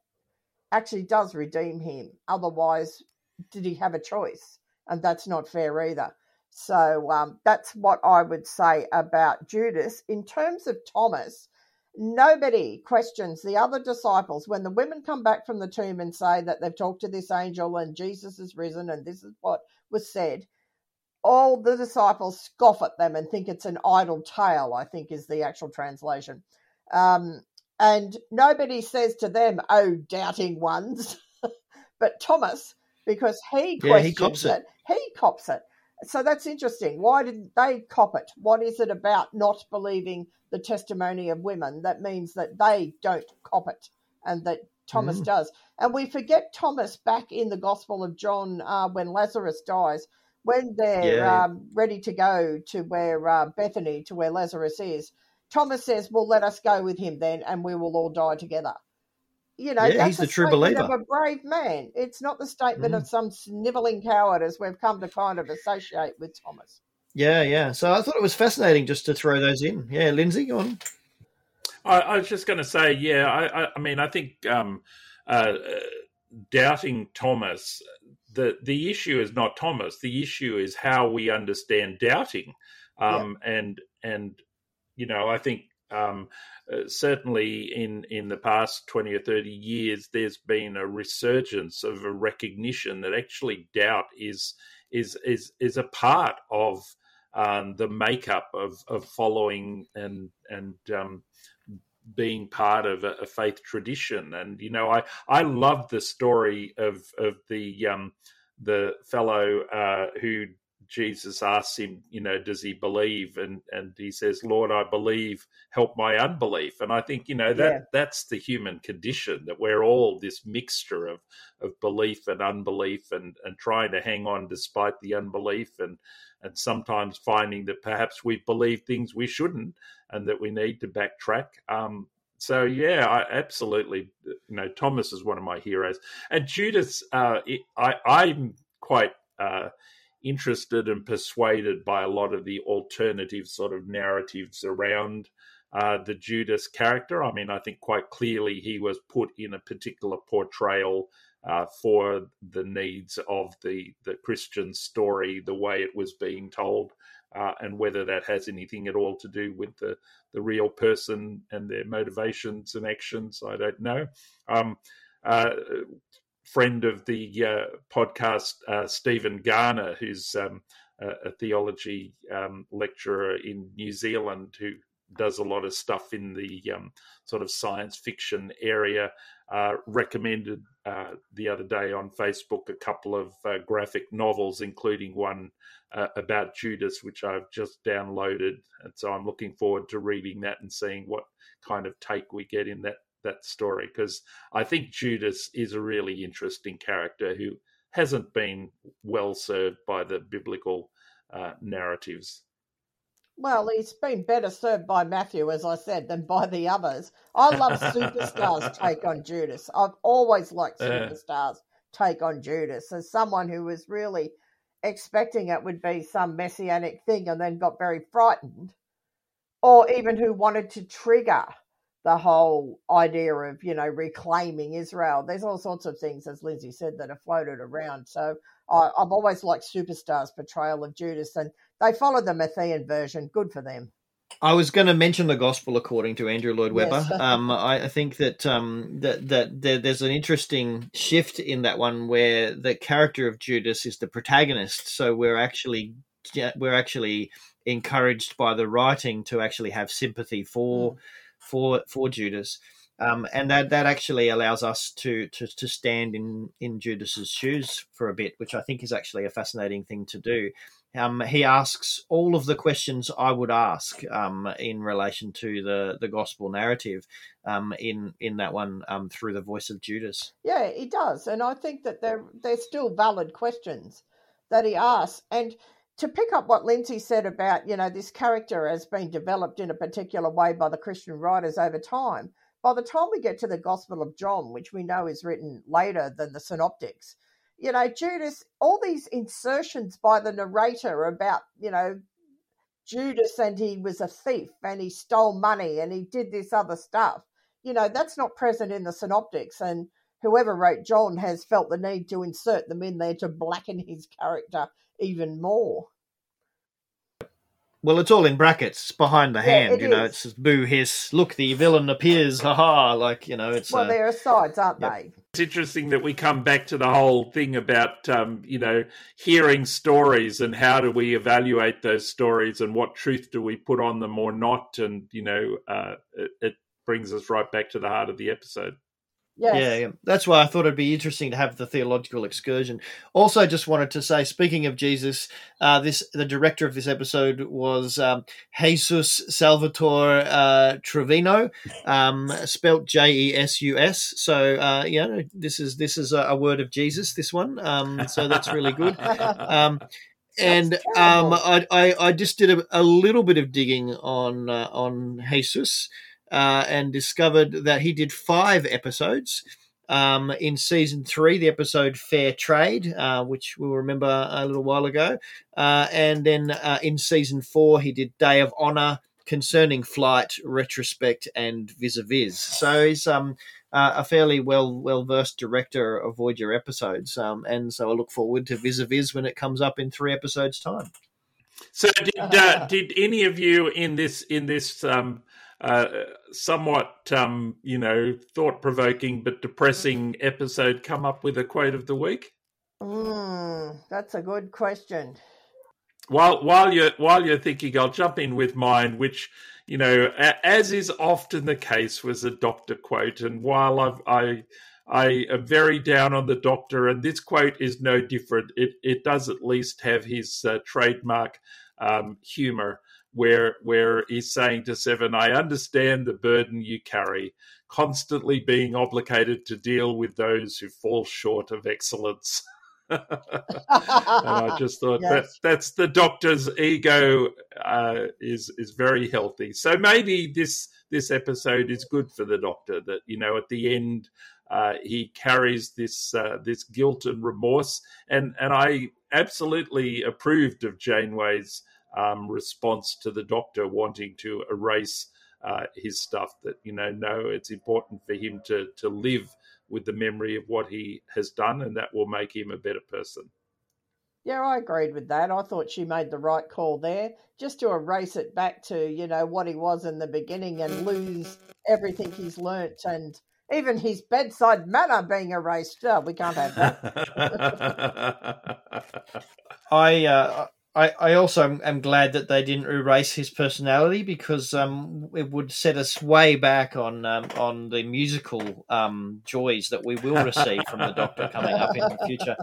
actually does redeem him. Otherwise, did he have a choice? And that's not fair either. So um, that's what I would say about Judas. In terms of Thomas, Nobody questions the other disciples when the women come back from the tomb and say that they've talked to this angel and Jesus is risen and this is what was said. All the disciples scoff at them and think it's an idle tale, I think is the actual translation. Um, and nobody says to them, Oh, doubting ones. but Thomas, because he questions yeah, he cops it, it, he cops it. So that's interesting. Why did they cop it? What is it about not believing the testimony of women that means that they don't cop it and that Thomas mm. does? And we forget Thomas back in the Gospel of John uh, when Lazarus dies, when they're yeah. um, ready to go to where uh, Bethany, to where Lazarus is. Thomas says, Well, let us go with him then, and we will all die together you know, yeah, he's the true believer. Of a brave man. It's not the statement mm. of some snivelling coward as we've come to kind of associate with Thomas. Yeah, yeah. So I thought it was fascinating just to throw those in. Yeah, Lindsay, go on. I, I was just going to say, yeah. I, I, I, mean, I think um, uh, doubting Thomas. The the issue is not Thomas. The issue is how we understand doubting. Um, yeah. And and you know, I think um, uh, certainly in in the past 20 or 30 years there's been a resurgence of a recognition that actually doubt is is is is a part of um, the makeup of of following and and um, being part of a, a, faith tradition and you know i i love the story of of the um the fellow uh, who Jesus asks him, you know, does he believe? And and he says, Lord, I believe, help my unbelief. And I think, you know, that yeah. that's the human condition, that we're all this mixture of of belief and unbelief and, and trying to hang on despite the unbelief and and sometimes finding that perhaps we believe things we shouldn't and that we need to backtrack. Um, so yeah, I absolutely, you know, Thomas is one of my heroes, and Judas. Uh, I I'm quite uh, interested and persuaded by a lot of the alternative sort of narratives around uh, the Judas character. I mean, I think quite clearly he was put in a particular portrayal uh, for the needs of the the Christian story, the way it was being told. uh, and whether that has anything at all to do with the the real person and their motivations and actions, I don't know. Um, uh, friend of the uh, podcast, uh, Stephen Garner, who's um, a, a, theology um, lecturer in New Zealand, who does a lot of stuff in the um, sort of science fiction area. Uh, recommended uh, the other day on Facebook a couple of uh, graphic novels, including one uh, about Judas, which I've just downloaded. And so I'm looking forward to reading that and seeing what kind of take we get in that that story because I think Judas is a really interesting character who hasn't been well served by the biblical uh, narratives. Well, he's been better served by Matthew, as I said, than by the others. I love Superstar's take on Judas. I've always liked Superstar's take on Judas as someone who was really expecting it would be some messianic thing and then got very frightened, or even who wanted to trigger the whole idea of, you know, reclaiming Israel. There's all sorts of things, as Lindsay said, that are floated around. So I, I've always liked Superstar's portrayal of Judas, and they followed the Matthean version. Good for them. I was going to mention the gospel according to Andrew Lloyd Webber. Yes. um, I, I, think that um, that that there, there's an interesting shift in that one where the character of Judas is the protagonist. So we're actually we're actually encouraged by the writing to actually have sympathy for. Mm for for Judas. Um, and that, that actually allows us to, to, to stand in, in Judas's shoes for a bit, which I think is actually a fascinating thing to do. Um, he asks all of the questions I would ask um, in relation to the, the gospel narrative um, in in that one um, through the voice of Judas. Yeah, he does, and I think that they're they're still valid questions that he asks. And to pick up what Lindsay said about, you know, this character has been developed in a particular way by the Christian writers over time, by the time we get to the Gospel of John, which we know is written later than the Synoptics, you know, Judas, all these insertions by the narrator about, you know, Judas and he was a thief and he stole money and he did this other stuff, you know, that's not present in the Synoptics. And whoever wrote John has felt the need to insert them in there to blacken his character even more. Well, it's all in brackets behind the hand, yeah, you know. Is. It's boo hiss. Look, the villain appears. Haha! Like you know, it's well, uh, there are sides, aren't yep. they? It's interesting that we come back to the whole thing about um, you know hearing stories and how do we evaluate those stories and what truth do we put on them or not, and you know, uh, it, it brings us right back to the heart of the episode. Yes. Yeah, yeah, that's why I thought it'd be interesting to have the theological excursion. Also, just wanted to say, speaking of Jesus, uh, this the director of this episode was um, Jesus Salvador uh, Trevino, um, spelt J E S U S. So, uh, know, this is this is a, a word of Jesus. This one, um, so that's really good. Um, and um, I, I, I just did a, a, little bit of digging on uh, on Jesus uh, and discovered that he did five episodes. Um, in season three, the episode Fair Trade, uh, which we'll remember a little while ago. Uh, and then uh, in season four, he did Day of Honor, Concerning Flight, Retrospect, and Vis a Vis. So he's um, uh, a fairly well well versed director of Voyager episodes. Um, and so I look forward to Vis a Vis when it comes up in three episodes' time. So did uh, did any of you in this in this um, uh, somewhat, um, you know, thought provoking but depressing episode come up with a quote of the week? Mm, that's a good question. While while you're while you're thinking, I'll jump in with mine, which you know, as is often the case, was a doctor quote. And while I've, I I am very down on the doctor, and this quote is no different. It it does at least have his uh, trademark um, humor where where he's saying to Seven, I understand the burden you carry, constantly being obligated to deal with those who fall short of excellence. and I just thought yes. that that's the doctor's ego uh, is is very healthy. So maybe this this episode is good for the doctor. That you know at the end uh, he carries this uh, this guilt and remorse, and and I absolutely approved of Janeway's um, response to the doctor wanting to erase uh, his stuff. That you know, no, it's important for him to to live with the memory of what he has done, and that will make him a better person. Yeah, I agreed with that. I thought she made the right call there, just to erase it back to you know what he was in the beginning and lose everything he's learnt and even his bedside manner being erased. Oh, we can't have that. I uh, I, I also am, glad that they didn't erase his personality because um, it would set us way back on um, on the musical um, joys that we will receive from the Doctor coming up in the future,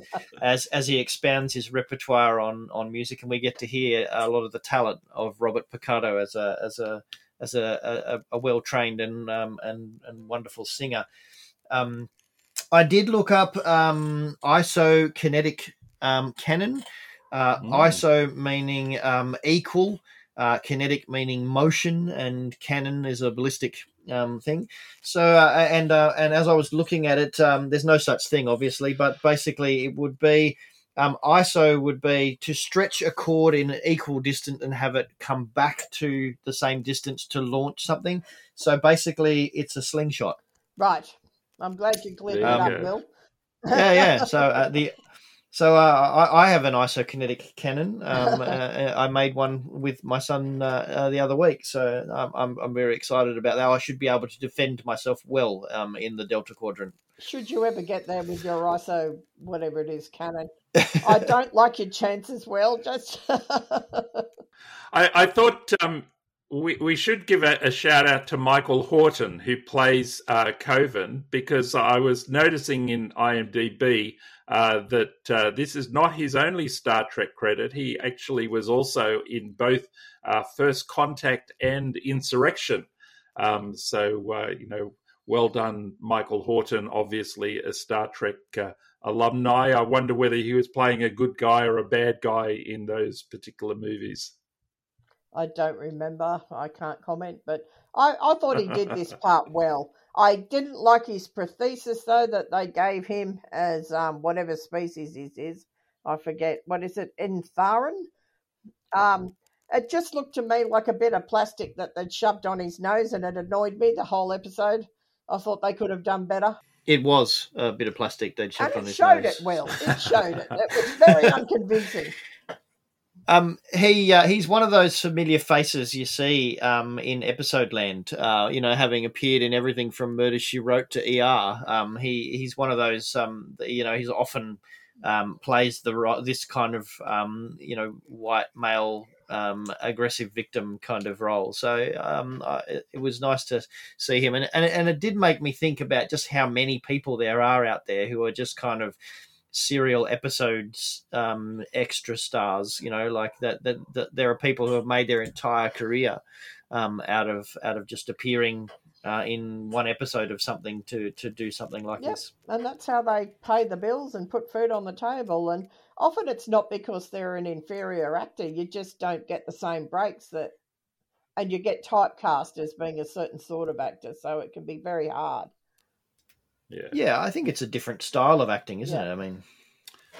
as as he expands his repertoire on, on music, and we get to hear a lot of the talent of Robert Picardo as a as a as a, a, a well trained and um, and and wonderful singer. Um, I did look up um, isokinetic cannon uh, mm. ISO meaning um, equal, uh, kinetic meaning motion, and cannon is a ballistic um, thing. So, uh, and uh, and as I was looking at it, um, there's no such thing, obviously, but basically it would be um, ISO would be to stretch a cord in an equal distance and have it come back to the same distance to launch something. So basically, it's a slingshot. Right. I'm glad you cleared it up, Will. yeah, yeah. So uh, the so uh, I, I, have an isokinetic cannon. Um, uh, I made one with my son uh, uh the other week, so I'm, I'm, I'm very excited about that. I should be able to defend myself well um, in the Delta Quadrant. Should you ever get there with your ISO, whatever it is, cannon? I don't like your chances. Well, just I, I, thought um, we we should give a, a, shout out to Michael Horton who plays uh, Kovin because I was noticing in IMDb uh, that uh, this is not his only Star Trek credit. He actually was also in both uh, First Contact and Insurrection. Um, so, uh, you know, well done, Michael Horton, obviously a Star Trek uh, alumni. I wonder whether he was playing a good guy or a bad guy in those particular movies. I don't remember. I can't comment, but I, I thought he did this part well. I didn't like his prosthesis though that they gave him as um, whatever species this is. I forget what is it, Entharan. Um, it just looked to me like a bit of plastic that they'd shoved on his nose, and it annoyed me the whole episode. I thought they could have done better. It was a bit of plastic they'd shoved and on his nose. It showed it well. It showed it. It was very unconvincing. Um, he uh, he's one of those familiar faces you see um, in Episode Land. Uh, you know, having appeared in everything from Murder She Wrote to ER. Um, he he's one of those. Um, you know, he's often um, plays the this kind of um, you know white male aggressive victim kind of role. So I, it was nice to see him, and, and and it did make me think about just how many people there are out there who are just kind of serial episodes um, extra stars. You know, like that, that, that. There are people who have made their entire career um, out of out of just appearing uh, in one episode of something to to do something like yep. this. And that's how they pay the bills and put food on the table. And often it's not because they're an inferior actor. You just don't get the same breaks that. And you get typecast as being a certain sort of actor, so it can be very hard. Yeah. Yeah, I think it's a different style of acting, isn't yeah. it? I mean,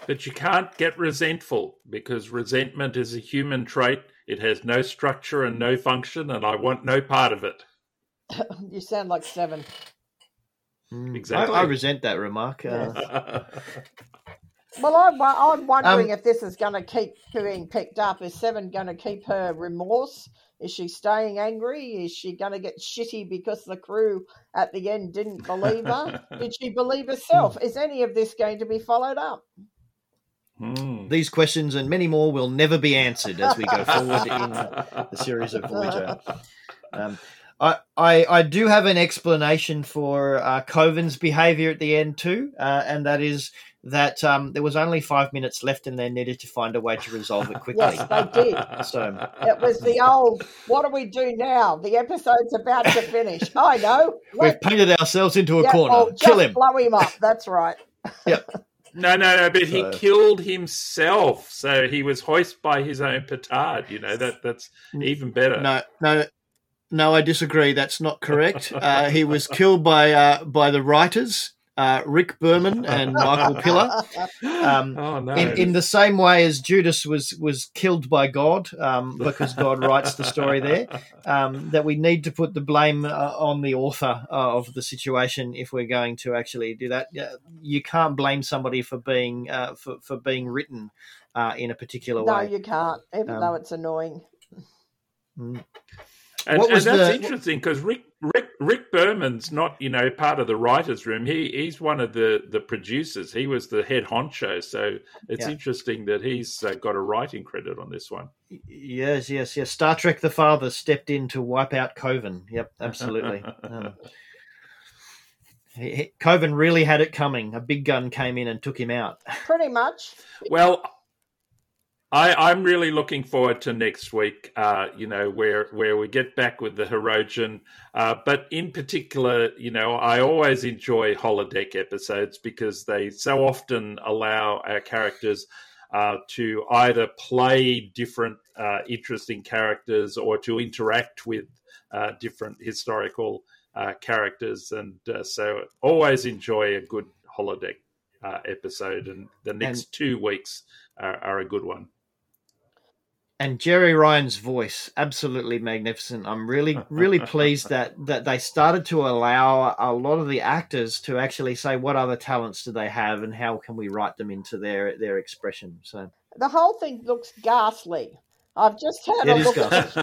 but you can't get resentful because resentment is a human trait. It has no structure and no function, and I want no part of it. you sound like seven. Hmm. Exactly. I, I resent that remark. Uh... well, I'm, I'm wondering um, if this is going to keep being picked up. Is Seven going to keep her remorse is she staying angry? Is she going to get shitty because the crew at the end didn't believe her? Did she believe herself? Is any of this going to be followed up? Hmm. These questions and many more will never be answered as we go forward in the series of Voyager. Um, I, I, I do have an explanation for uh, Kovin's behavior at the end too, uh, and that is that um, there was only five minutes left and they needed to find a way to resolve it quickly. yes, they did. So it was the old, what do we do now? The episode's about to finish. I know. We've painted ourselves into a yeah, corner. Well, Kill him. Blow him up. That's right. yep. No, no, no. But so. he killed himself, so he was hoisted by his own petard. You know that that's even better. No, no, no. I disagree. That's not correct. Uh, he was killed by uh, by the writers uh, Rick Berman and Michael Piller. Um, oh no! in, in the same way as Judas was was killed by God, um, because God writes the story there, um, that we need to put the blame uh, on the author uh, of the situation if we're going to actually do that. Yeah, You can't blame somebody for being uh, for for being written uh, in a particular no, way. No, you can't, even Um, though it's annoying. Mm. And, What and that's the- interesting because Rick, Rick Rick Berman's not you know part of the writers' room. He he's one of the the producers. He was the head honcho. So it's Yeah. interesting that he's uh, got a writing credit on this one. Yes, yes, yes. Star Trek: The Father stepped in to wipe out Kovin. Yep, absolutely. Um, he, he- Kovin really had it coming. A big gun came in and took him out. Pretty much. Well, I, I'm really looking forward to next week. Uh, you know, where where we get back with the Hirogen. Uh, but in particular, you know, I always enjoy holodeck episodes because they so often allow our characters uh, to either play different uh, interesting characters or to interact with uh, different historical uh, characters, and uh, so always enjoy a good holodeck uh, episode. And the next two weeks are, are a good one. And Jeri Ryan's voice, absolutely magnificent. I'm really, really pleased that that they started to allow a lot of the actors to actually say what other talents do they have and how can we write them into their their expression. So The whole thing looks ghastly. I've just had It a look at,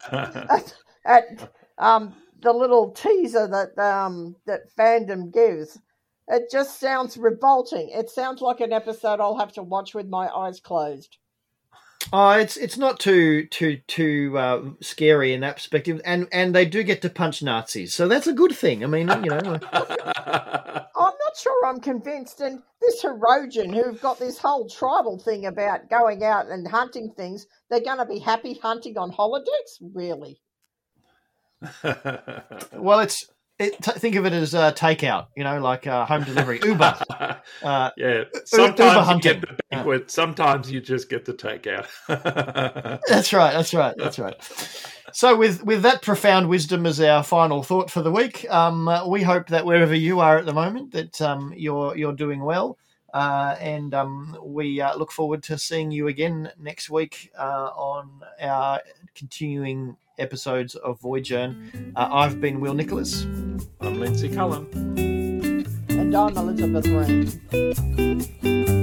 at, at um, the little teaser that um, that fandom gives. It just sounds revolting. It sounds like an episode I'll have to watch with my eyes closed. Oh, it's it's not too too too uh, scary in that perspective, and and they do get to punch Nazis, so that's a good thing. I mean, you know, I'm not sure I'm convinced. And this Hirogen, who've got this whole tribal thing about going out and hunting things, they're going to be happy hunting on holodecks? Really? well, it's it, t- think of it as uh, takeout, you know, like uh, home delivery, Uber. Uh, yeah, Uber sometimes you get the banquet, sometimes you just get the takeout. That's right. That's right. That's right. So, with with that profound wisdom as our final thought for the week, um, uh, we hope that wherever you are at the moment, that um, you're you're doing well, uh, and um, we uh, look forward to seeing you again next week uh, on our continuing episodes of Voyager. Uh, I've been Will Nicholas. I'm Lindsay Cullen. And I'm Elizabeth Rain.